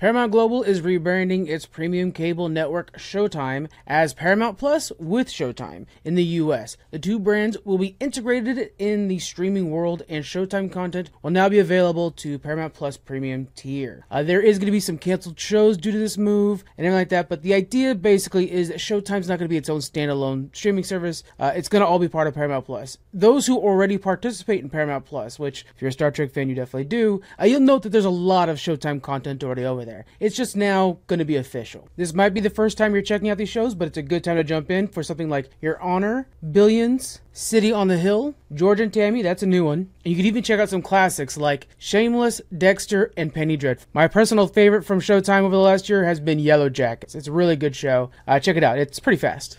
Paramount Global is rebranding its premium cable network Showtime as Paramount Plus with Showtime in the US. The two brands will be integrated in the streaming world, and Showtime content will now be available to Paramount Plus premium tier. Uh, there is going to be some canceled shows due to this move and everything like that, but the idea basically is that Showtime's not going to be its own standalone streaming service. Uh, it's going to all be part of Paramount Plus. Those who already participate in Paramount Plus, which if you're a Star Trek fan, you definitely do, uh, you'll note that there's a lot of Showtime content already over there. It's just now going to be official. This might be the first time you're checking out these shows, but it's a good time to jump in for something like Your Honor, Billions, City on the Hill, George and Tammy, that's a new one. And you can even check out some classics like Shameless, Dexter, and Penny Dreadful. My personal favorite from Showtime over the last year has been Yellowjackets. It's a really good show. Uh, check it out, it's pretty fast.